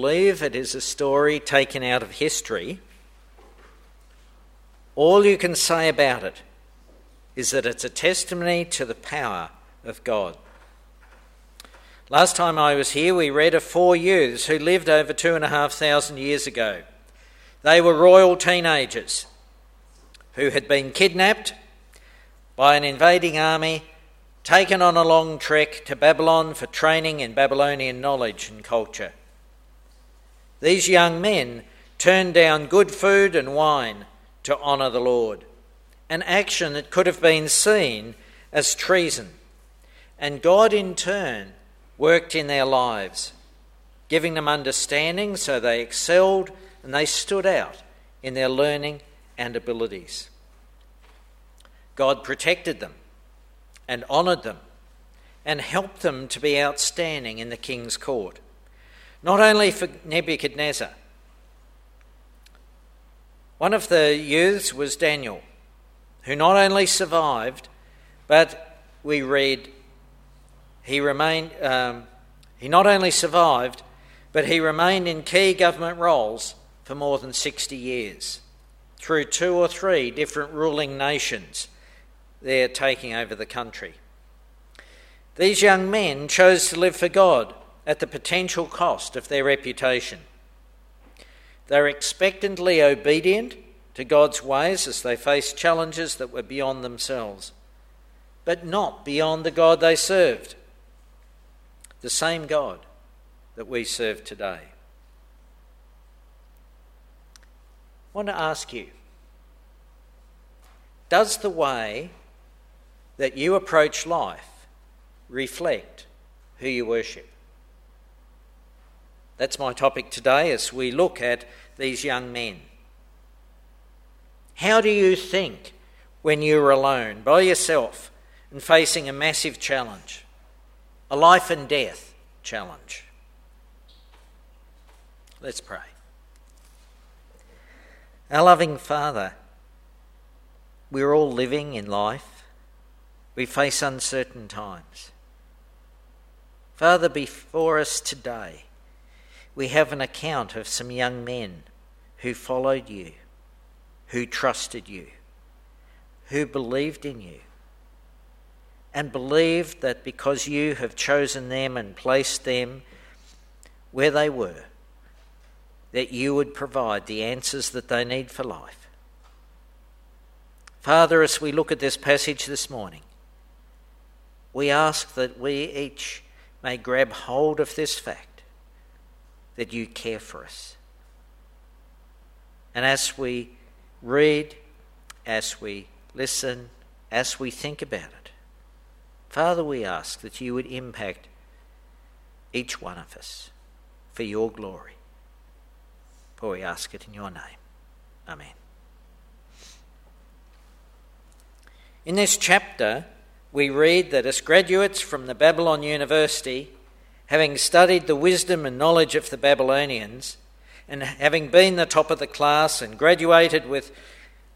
believe it is a story taken out of history, all you can say about it is that it's a testimony to the power of God. Last time I was here, we read of four youths who lived over two and a half thousand years ago. They were royal teenagers who had been kidnapped by an invading army, taken on a long trek to Babylon for training in Babylonian knowledge and culture. These young men turned down good food and wine to honour the Lord, an action that could have been seen as treason. And God, in turn, worked in their lives, giving them understanding so they excelled and they stood out in their learning and abilities. God protected them and honoured them and helped them to be outstanding in the king's court. Not only for Nebuchadnezzar, one of the youths was Daniel, who not only survived, but we read he remained. Um, he not only survived, but he remained in key government roles for more than 60 years, through two or three different ruling nations there taking over the country. These young men chose to live for God at the potential cost of their reputation. They were expectantly obedient to God's ways as they faced challenges that were beyond themselves, but not beyond the God they served, the same God that we serve today. I want to ask you Does the way that you approach life reflect who you worship? That's my topic today as we look at these young men. How do you think when you're alone, by yourself, and facing a massive challenge, a life and death challenge? Let's pray. Our loving Father, we're all living in life we face uncertain times. Father, before us today, we have an account of some young men who followed you, who trusted you, who believed in you, and believed that because you have chosen them and placed them where they were, that you would provide the answers that they need for life. Father, as we look at this passage this morning, we ask that we each may grab hold of this fact that you care for us. And as we read, as we listen, as we think about it, Father, we ask that you would impact each one of us for your glory. For we ask it in your name. Amen. In this chapter, we read that as graduates from the Babylon University, having studied the wisdom and knowledge of the Babylonians, and having been the top of the class and graduated with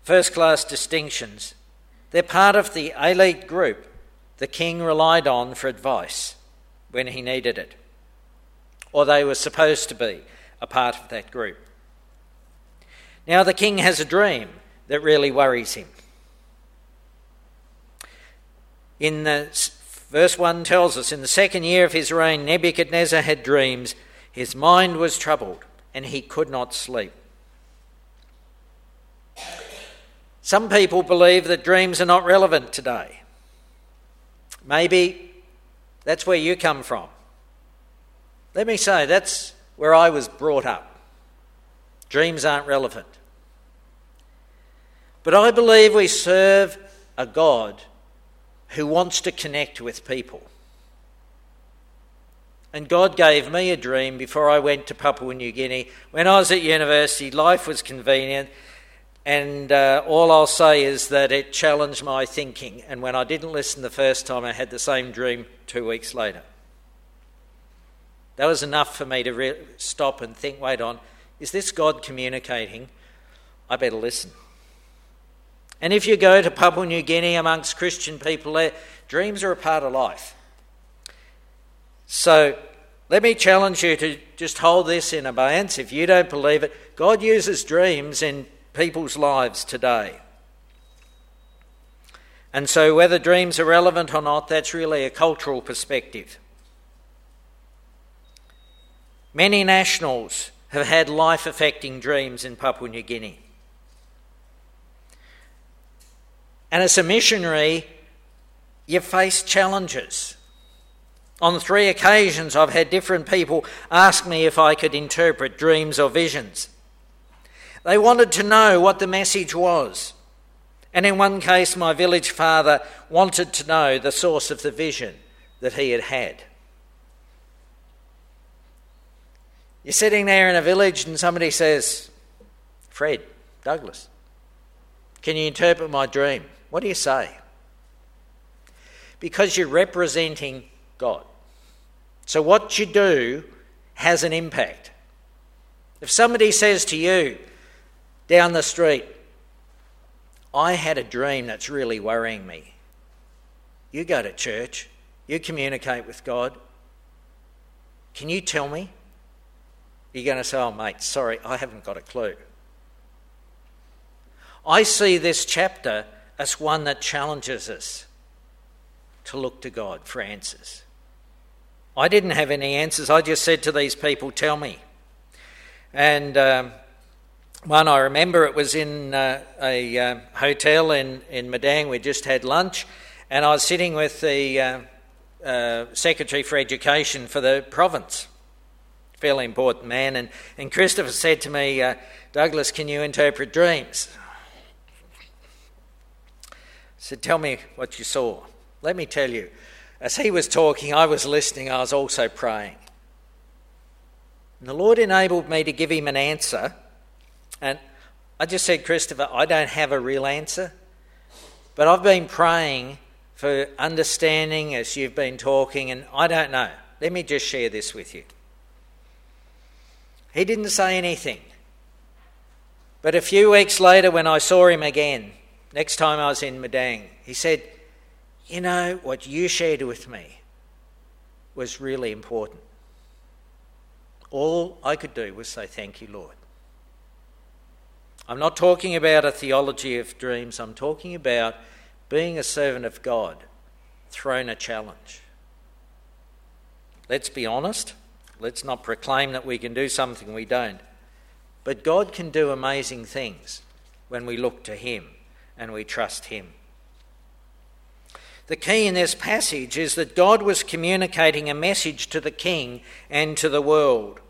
first class distinctions, they're part of the elite group the king relied on for advice when he needed it. Or they were supposed to be a part of that group. Now the king has a dream that really worries him. In the verse 1 tells us in the second year of his reign, Nebuchadnezzar had dreams. His mind was troubled, and he could not sleep. Some people believe that dreams are not relevant today. Maybe that's where you come from. Let me say, that's where I was brought up. Dreams aren't relevant. But I believe we serve a God who wants to connect with people. And God gave me a dream before I went to Papua New Guinea. When I was at university, life was convenient, and uh, all I'll say is that it challenged my thinking. And when I didn't listen the first time, I had the same dream two weeks later. That was enough for me to re- stop and think wait on, is this God communicating? I better listen. And if you go to Papua New Guinea amongst Christian people there, dreams are a part of life. So let me challenge you to just hold this in abeyance. If you don't believe it, God uses dreams in people's lives today. And so, whether dreams are relevant or not, that's really a cultural perspective. Many nationals have had life affecting dreams in Papua New Guinea. And as a missionary, you face challenges. On three occasions, I've had different people ask me if I could interpret dreams or visions. They wanted to know what the message was. And in one case, my village father wanted to know the source of the vision that he had had. You're sitting there in a village and somebody says, Fred, Douglas, can you interpret my dream? What do you say? Because you're representing God. So what you do has an impact. If somebody says to you down the street, I had a dream that's really worrying me, you go to church, you communicate with God. Can you tell me? You're going to say, oh, mate, sorry, I haven't got a clue. I see this chapter as one that challenges us to look to God for answers. I didn't have any answers. I just said to these people, Tell me. And um, one I remember, it was in uh, a uh, hotel in, in Madang. We just had lunch, and I was sitting with the uh, uh Secretary for Education for the province fairly important man. And, and Christopher said to me, uh, Douglas, can you interpret dreams? Said, Tell me what you saw. Let me tell you. As he was talking, I was listening, I was also praying. And the Lord enabled me to give him an answer. And I just said, Christopher, I don't have a real answer, but I've been praying for understanding as you've been talking, and I don't know. Let me just share this with you. He didn't say anything. But a few weeks later, when I saw him again, next time I was in Madang, he said, You know, what you shared with me was really important. All I could do was say, Thank you, Lord. I'm not talking about a theology of dreams, I'm talking about being a servant of God thrown a challenge. Let's be honest. Let's not proclaim that we can do something we don't. But God can do amazing things when we look to Him and we trust Him. The key in this passage is that God was communicating a message to the king and to the world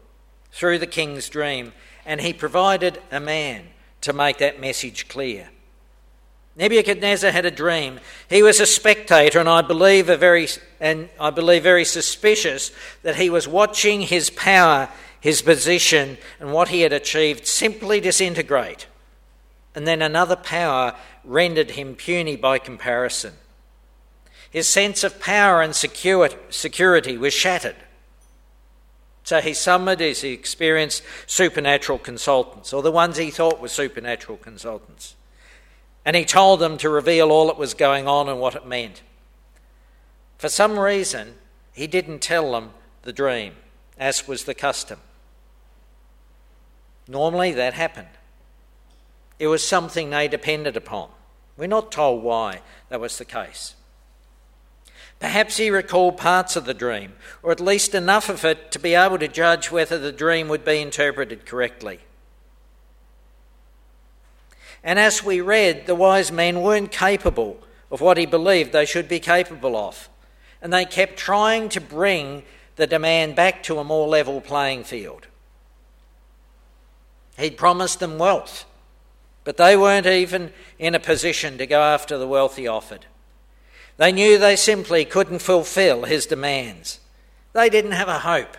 through the king's dream, and he provided a man to make that message clear. Nebuchadnezzar had a dream. He was a spectator, and I believe a very and I believe very suspicious that he was watching his power, his position, and what he had achieved simply disintegrate. And then another power rendered him puny by comparison. His sense of power and security was shattered. So he summoned his experienced supernatural consultants, or the ones he thought were supernatural consultants. And he told them to reveal all that was going on and what it meant. For some reason, he didn't tell them the dream, as was the custom. Normally, that happened. It was something they depended upon. We're not told why that was the case. Perhaps he recalled parts of the dream, or at least enough of it to be able to judge whether the dream would be interpreted correctly. And as we read, the wise men weren't capable of what he believed they should be capable of. And they kept trying to bring the demand back to a more level playing field. He'd promised them wealth, but they weren't even in a position to go after the wealth he offered. They knew they simply couldn't fulfill his demands. They didn't have a hope,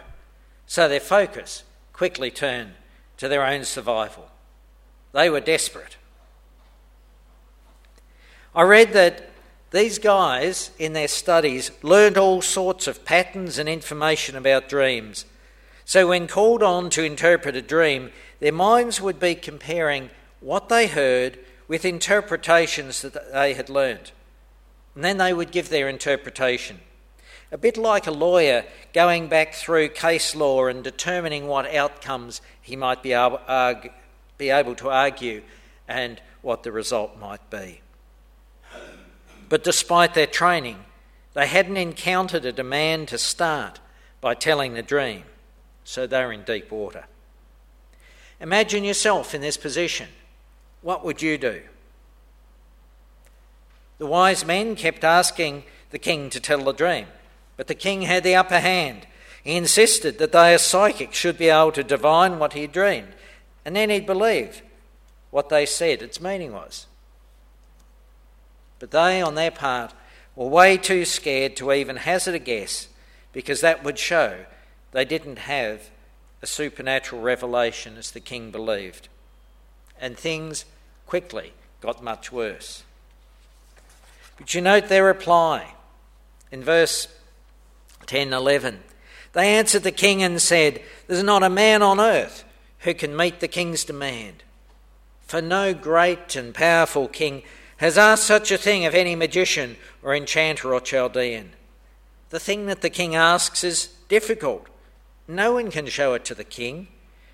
so their focus quickly turned to their own survival. They were desperate. I read that these guys, in their studies, learned all sorts of patterns and information about dreams. So, when called on to interpret a dream, their minds would be comparing what they heard with interpretations that they had learned. And then they would give their interpretation. A bit like a lawyer going back through case law and determining what outcomes he might be able, argue, be able to argue and what the result might be. But despite their training, they hadn't encountered a demand to start by telling the dream, so they're in deep water. Imagine yourself in this position. What would you do? The wise men kept asking the king to tell the dream, but the king had the upper hand. He insisted that they, as psychics, should be able to divine what he dreamed, and then he'd believe what they said its meaning was. But they, on their part, were way too scared to even hazard a guess because that would show they didn't have a supernatural revelation as the king believed. And things quickly got much worse. But you note their reply in verse 10 11. They answered the king and said, There's not a man on earth who can meet the king's demand. For no great and powerful king has asked such a thing of any magician or enchanter or Chaldean. The thing that the king asks is difficult. No one can show it to the king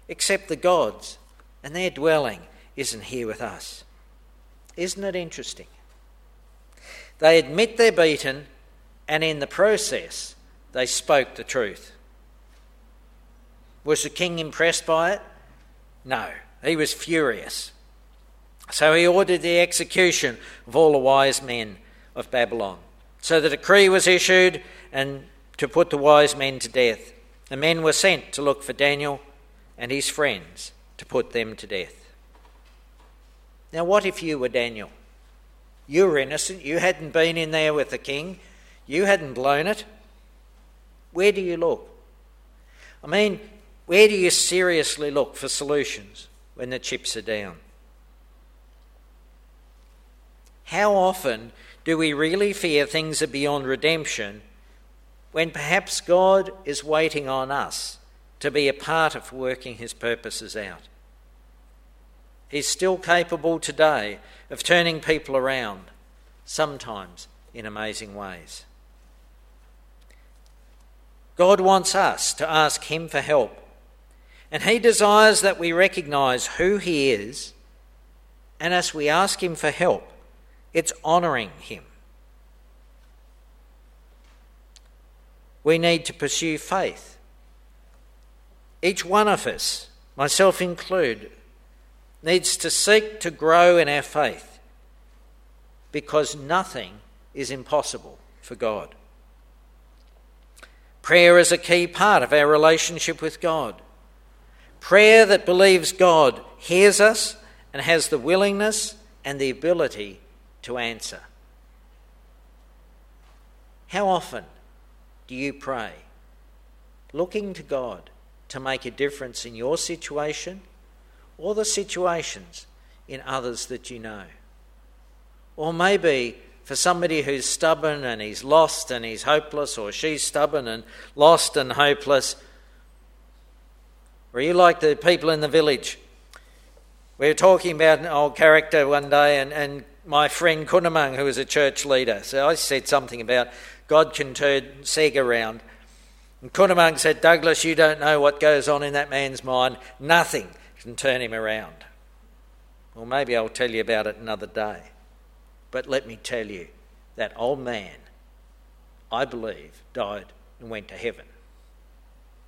except the gods, and their dwelling isn't here with us. Isn't it interesting? They admit they're beaten, and in the process, they spoke the truth. Was the king impressed by it? No, he was furious. So he ordered the execution of all the wise men of Babylon. So the decree was issued and to put the wise men to death. The men were sent to look for Daniel and his friends to put them to death. Now, what if you were Daniel? You were innocent. You hadn't been in there with the king. You hadn't blown it. Where do you look? I mean, where do you seriously look for solutions when the chips are down? How often do we really fear things are beyond redemption when perhaps God is waiting on us to be a part of working his purposes out? He's still capable today of turning people around, sometimes in amazing ways. God wants us to ask Him for help, and He desires that we recognise who He is, and as we ask Him for help, it's honouring Him. We need to pursue faith. Each one of us, myself included, needs to seek to grow in our faith because nothing is impossible for God. Prayer is a key part of our relationship with God. Prayer that believes God hears us and has the willingness and the ability to answer. How often do you pray looking to God to make a difference in your situation or the situations in others that you know? Or maybe for somebody who's stubborn and he's lost and he's hopeless, or she's stubborn and lost and hopeless. Or you like the people in the village? We were talking about an old character one day, and, and my friend Kunamang, who was a church leader, so I said something about God can turn Seg around. And Kunamang said, Douglas, you don't know what goes on in that man's mind. Nothing can turn him around. Well, maybe I'll tell you about it another day. But let me tell you, that old man, I believe, died and went to heaven.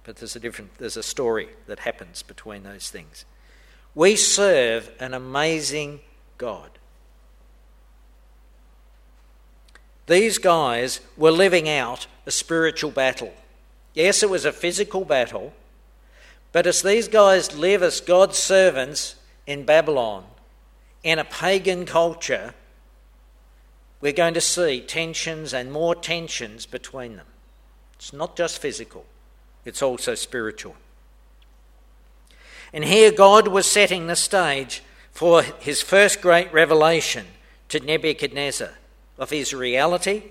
But there's a different there's a story that happens between those things. We serve an amazing God. These guys were living out a spiritual battle. Yes, it was a physical battle, but as these guys live as God's servants in Babylon, in a pagan culture, we're going to see tensions and more tensions between them. It's not just physical, it's also spiritual. And here God was setting the stage for his first great revelation to Nebuchadnezzar of his reality,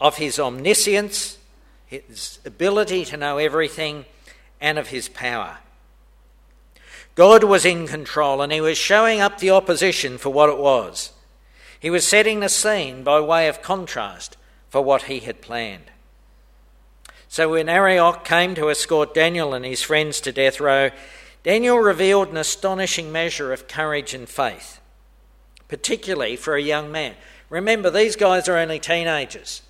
of his omniscience, his ability to know everything, and of his power. God was in control and he was showing up the opposition for what it was. He was setting the scene by way of contrast for what he had planned. So when Arioch came to escort Daniel and his friends to death row, Daniel revealed an astonishing measure of courage and faith, particularly for a young man. Remember, these guys are only teenagers.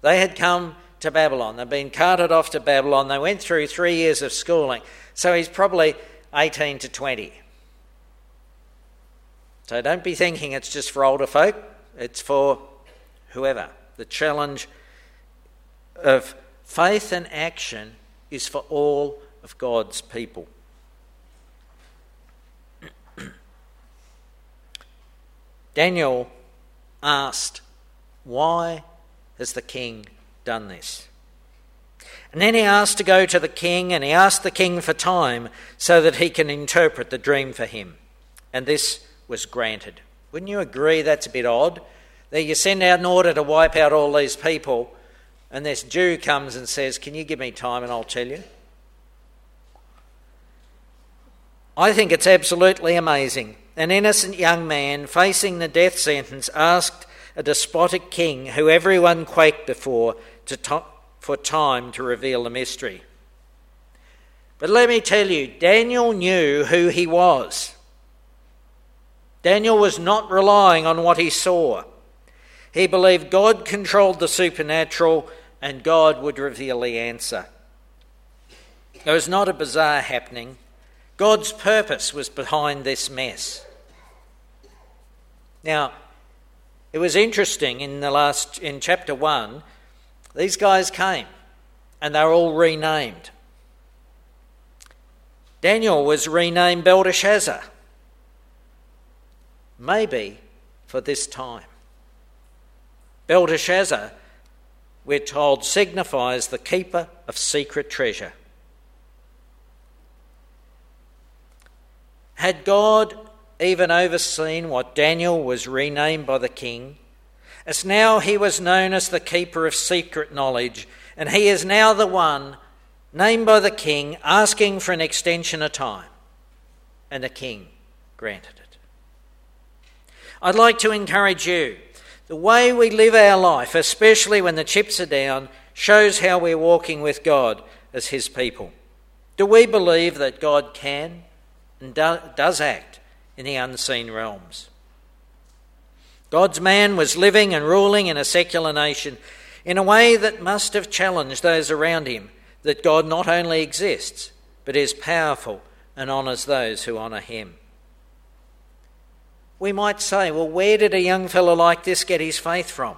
They had come to Babylon, They've been carted off to Babylon, they went through three years of schooling, so he's probably 18 to 20. So don't be thinking it's just for older folk, it's for whoever. The challenge of faith and action is for all of God's people. Daniel asked, Why has the king done this? And then he asked to go to the king, and he asked the king for time so that he can interpret the dream for him. And this was granted. Wouldn't you agree that's a bit odd? That you send out an order to wipe out all these people, and this Jew comes and says, Can you give me time and I'll tell you? I think it's absolutely amazing. An innocent young man facing the death sentence asked a despotic king who everyone quaked before to for time to reveal the mystery. But let me tell you, Daniel knew who he was. Daniel was not relying on what he saw. He believed God controlled the supernatural and God would reveal the answer. It was not a bizarre happening. God's purpose was behind this mess. Now, it was interesting in the last in chapter 1, these guys came and they were all renamed. Daniel was renamed Belteshazzar maybe for this time. Belteshazzar, we're told, signifies the keeper of secret treasure. Had God even overseen what Daniel was renamed by the king? As now he was known as the keeper of secret knowledge, and he is now the one named by the king asking for an extension of time, and the king granted it. I'd like to encourage you. The way we live our life, especially when the chips are down, shows how we're walking with God as His people. Do we believe that God can and do, does act in the unseen realms? God's man was living and ruling in a secular nation in a way that must have challenged those around him that God not only exists, but is powerful and honours those who honour him we might say, well, where did a young fellow like this get his faith from?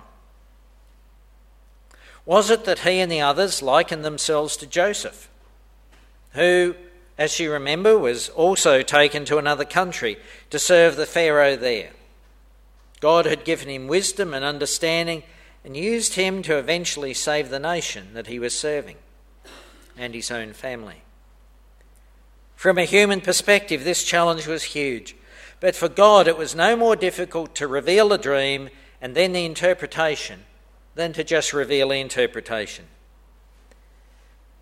Was it that he and the others likened themselves to Joseph, who, as you remember, was also taken to another country to serve the Pharaoh there? God had given him wisdom and understanding and used him to eventually save the nation that he was serving and his own family. From a human perspective, this challenge was huge. But for God, it was no more difficult to reveal the dream and then the interpretation than to just reveal the interpretation.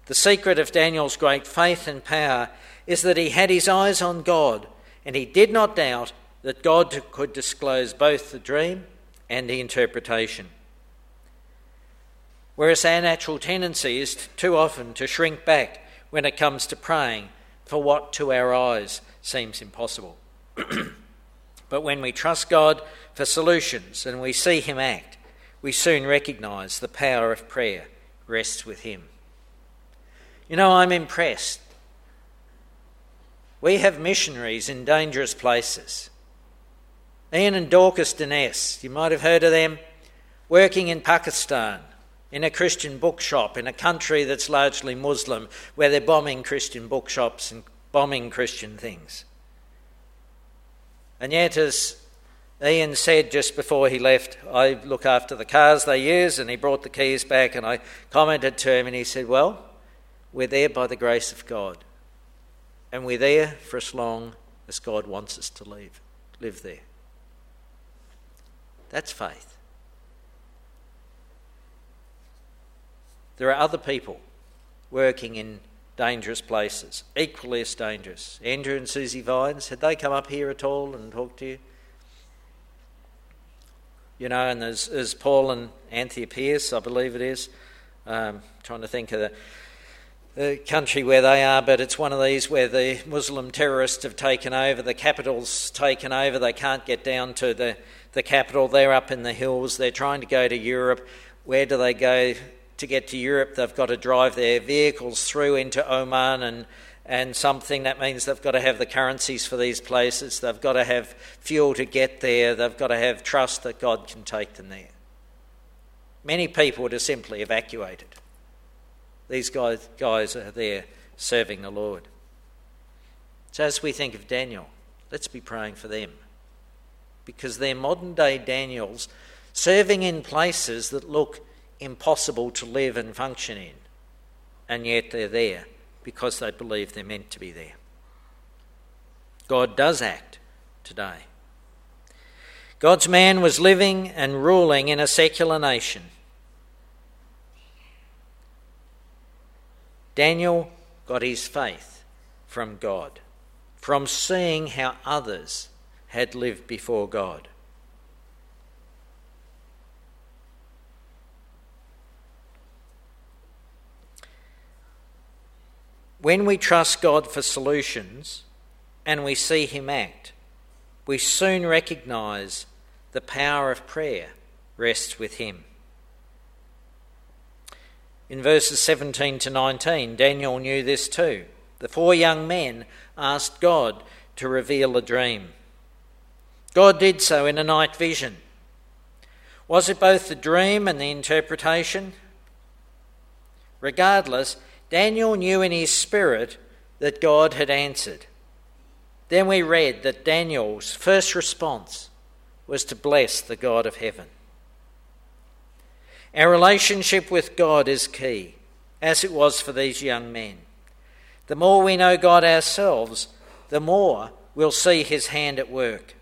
The secret of Daniel's great faith and power is that he had his eyes on God and he did not doubt that God could disclose both the dream and the interpretation. Whereas our natural tendency is too often to shrink back when it comes to praying for what to our eyes seems impossible. but when we trust God for solutions and we see Him act, we soon recognise the power of prayer rests with Him. You know, I'm impressed. We have missionaries in dangerous places. Ian and Dorcas Dines, you might have heard of them, working in Pakistan in a Christian bookshop in a country that's largely Muslim, where they're bombing Christian bookshops and bombing Christian things. And yet, as Ian said just before he left, I look after the cars they use, and he brought the keys back, and I commented to him, and he said, Well, we're there by the grace of God, and we're there for as long as God wants us to live, live there. That's faith. There are other people working in dangerous places, equally as dangerous. Andrew and Susie Vines, had they come up here at all and talked to you? You know, and there's, there's Paul and Anthea Pierce, I believe it is. Um, trying to think of the, the country where they are, but it's one of these where the Muslim terrorists have taken over. The capital's taken over. They can't get down to the, the capital. They're up in the hills. They're trying to go to Europe. Where do they go to get to Europe? They've got to drive their vehicles through into Oman and and something that means they've got to have the currencies for these places, they've got to have fuel to get there, they've got to have trust that God can take them there. Many people would have simply evacuated. These guys, guys are there serving the Lord. So, as we think of Daniel, let's be praying for them. Because they're modern day Daniels serving in places that look impossible to live and function in, and yet they're there because they believe they're meant to be there. God does act today. God's man was living and ruling in a secular nation. Daniel got his faith from God, from seeing how others had lived before God. When we trust God for solutions and we see Him act, we soon recognise the power of prayer rests with Him. In verses 17 to 19, Daniel knew this too. The four young men asked God to reveal a dream. God did so in a night vision. Was it both the dream and the interpretation? Regardless, Daniel knew in his spirit that God had answered. Then we read that Daniel's first response was to bless the God of heaven. Our relationship with God is key, as it was for these young men. The more we know God ourselves, the more we'll see his hand at work.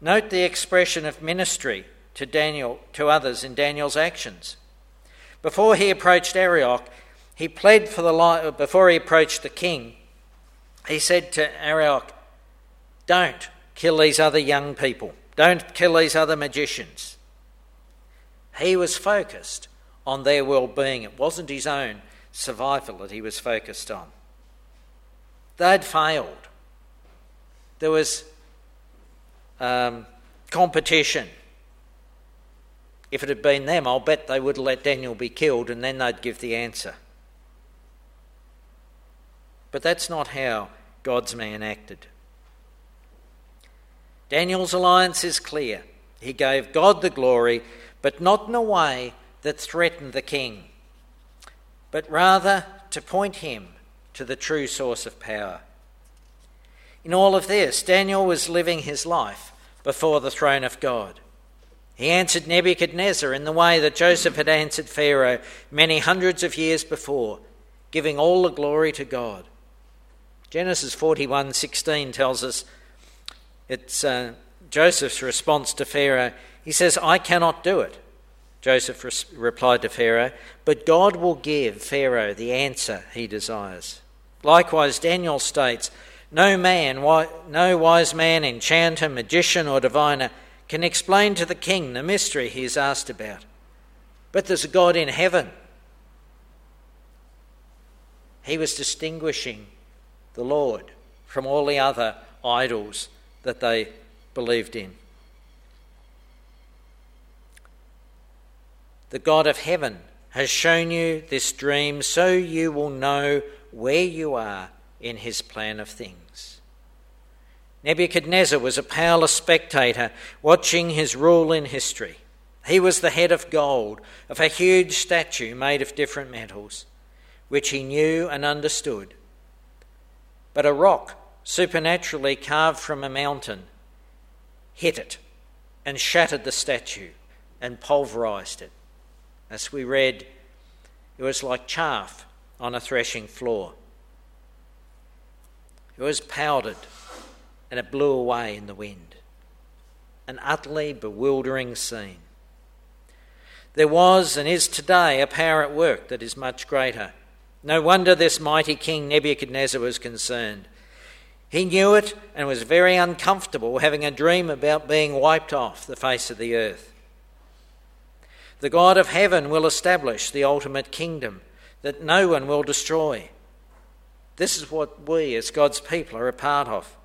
Note the expression of ministry to Daniel to others in Daniel's actions. Before he approached Arioch, he pled for the life, before he approached the king, he said to Arioch, Don't kill these other young people, don't kill these other magicians. He was focused on their well being, it wasn't his own survival that he was focused on. They'd failed. There was um, competition. If it had been them, I'll bet they would have let Daniel be killed and then they'd give the answer. But that's not how God's man acted. Daniel's alliance is clear. He gave God the glory, but not in a way that threatened the king, but rather to point him to the true source of power. In all of this, Daniel was living his life before the throne of God. He answered Nebuchadnezzar in the way that Joseph had answered Pharaoh many hundreds of years before, giving all the glory to God. Genesis 41:16 tells us it's uh, Joseph's response to Pharaoh. He says, "I cannot do it." Joseph res- replied to Pharaoh, "But God will give Pharaoh the answer he desires." Likewise, Daniel states, "No man, no wise man, enchanter, magician, or diviner can explain to the king the mystery he is asked about. But there's a God in heaven." He was distinguishing the Lord from all the other idols that they believed in. The God of heaven has shown you this dream so you will know where you are in his plan of things. Nebuchadnezzar was a powerless spectator watching his rule in history. He was the head of gold of a huge statue made of different metals, which he knew and understood but a rock supernaturally carved from a mountain hit it and shattered the statue and pulverized it. As we read, it was like chaff on a threshing floor. It was powdered and it blew away in the wind. An utterly bewildering scene. There was and is today a power at work that is much greater no wonder this mighty king Nebuchadnezzar was concerned. He knew it and was very uncomfortable having a dream about being wiped off the face of the earth. The God of heaven will establish the ultimate kingdom that no one will destroy. This is what we, as God's people, are a part of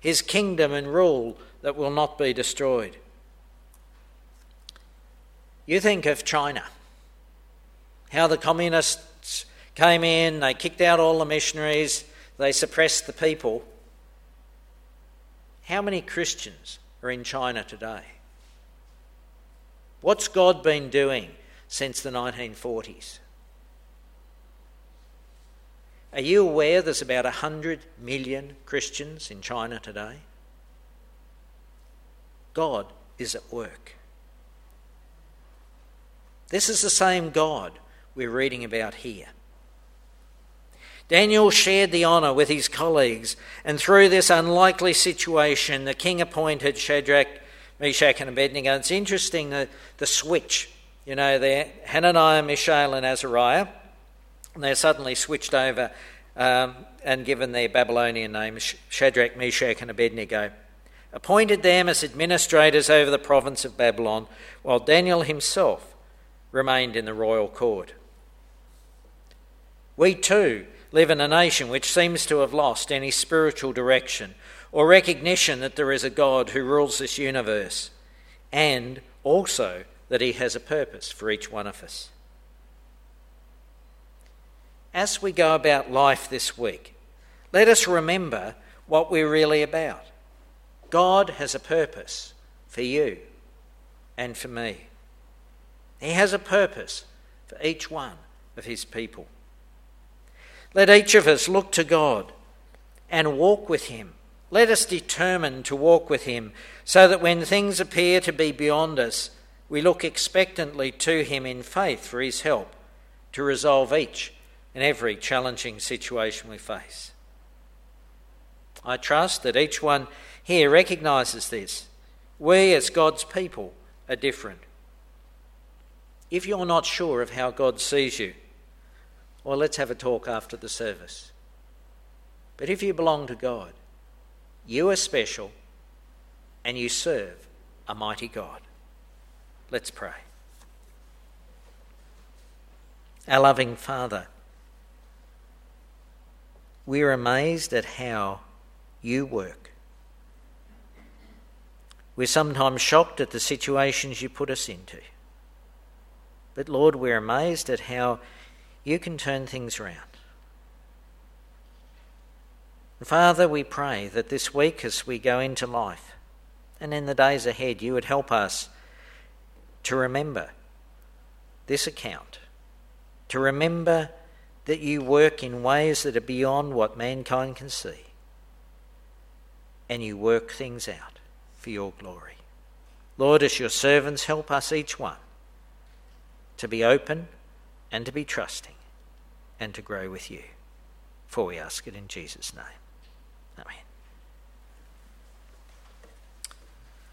His kingdom and rule that will not be destroyed. You think of China, how the communists came in, they kicked out all the missionaries, they suppressed the people. How many Christians are in China today? What's God been doing since the 1940s? Are you aware there's about 100 million Christians in China today? God is at work. This is the same God we're reading about here. Daniel shared the honour with his colleagues, and through this unlikely situation, the king appointed Shadrach, Meshach, and Abednego. It's interesting the, the switch. You know, they're Hananiah, Mishael, and Azariah. And they're suddenly switched over um, and given their Babylonian names Shadrach, Meshach, and Abednego. Appointed them as administrators over the province of Babylon, while Daniel himself remained in the royal court. We too live in a nation which seems to have lost any spiritual direction or recognition that there is a God who rules this universe and also that he has a purpose for each one of us. As we go about life this week, let us remember what we're really about. God has a purpose for you and for me. He has a purpose for each one of his people. Let each of us look to God and walk with Him. Let us determine to walk with Him so that when things appear to be beyond us, we look expectantly to Him in faith for His help to resolve each and every challenging situation we face. I trust that each one here recognises this. We, as God's people, are different. If you're not sure of how God sees you, well, let's have a talk after the service. But if you belong to God, you are special and you serve a mighty God. Let's pray. Our loving Father, we're amazed at how you work. We're sometimes shocked at the situations you put us into. But Lord, we're amazed at how you can turn things around. Father, we pray that this week as we go into life and in the days ahead, you would help us to remember this account, to remember that you work in ways that are beyond what mankind can see, and you work things out for your glory. Lord, as your servants, help us each one to be open and to be trusting and to grow with you. For we ask it in Jesus' name. Amen.